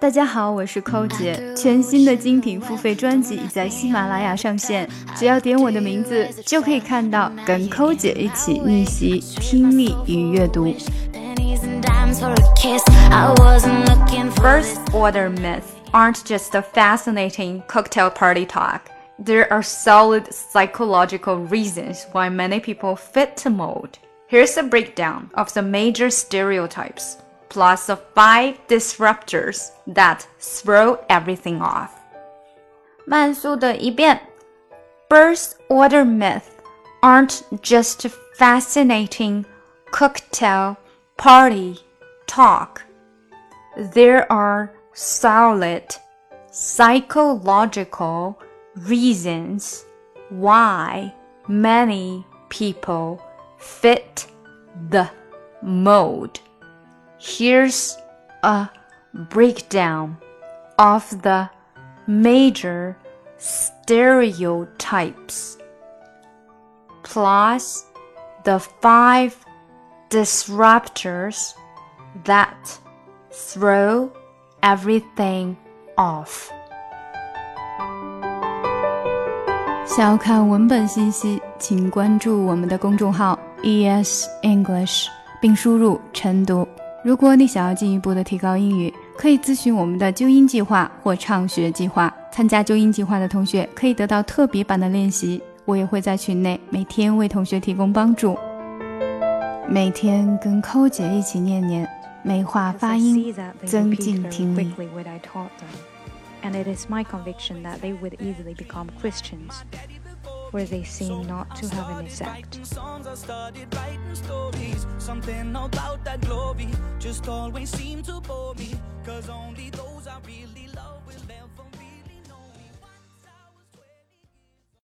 大家好，我是寇姐。全新的精品付费专辑已在喜马拉雅上线，只要点我的名字就可以看到，跟寇姐一起逆袭听力与阅读。Birth order myths aren't just a fascinating cocktail party talk. There are solid psychological reasons why many people fit to mold. Here's a breakdown of the major stereotypes plus the five disruptors that throw everything off. 慢速的一遍. Birth order myths aren't just fascinating cocktail party talk. There are solid psychological reasons why many people fit the mold. Here's a breakdown of the major stereotypes plus the five disruptors that throw everything off. 想要看文本信息，请关注我们的公众号 ES English，并输入“晨读”。 如果你想要进一步的提高英语，可以咨询我们的纠音计划或畅学计划。参加纠音计划的同学可以得到特别版的练习，我也会在群内每天为同学提供帮助。每天跟寇姐一起念念，美化发音，增进听力。And it is my conviction that they would easily become Christians. Where they seem not to have an effect. Something about that glory just always seemed to bore me, cause only those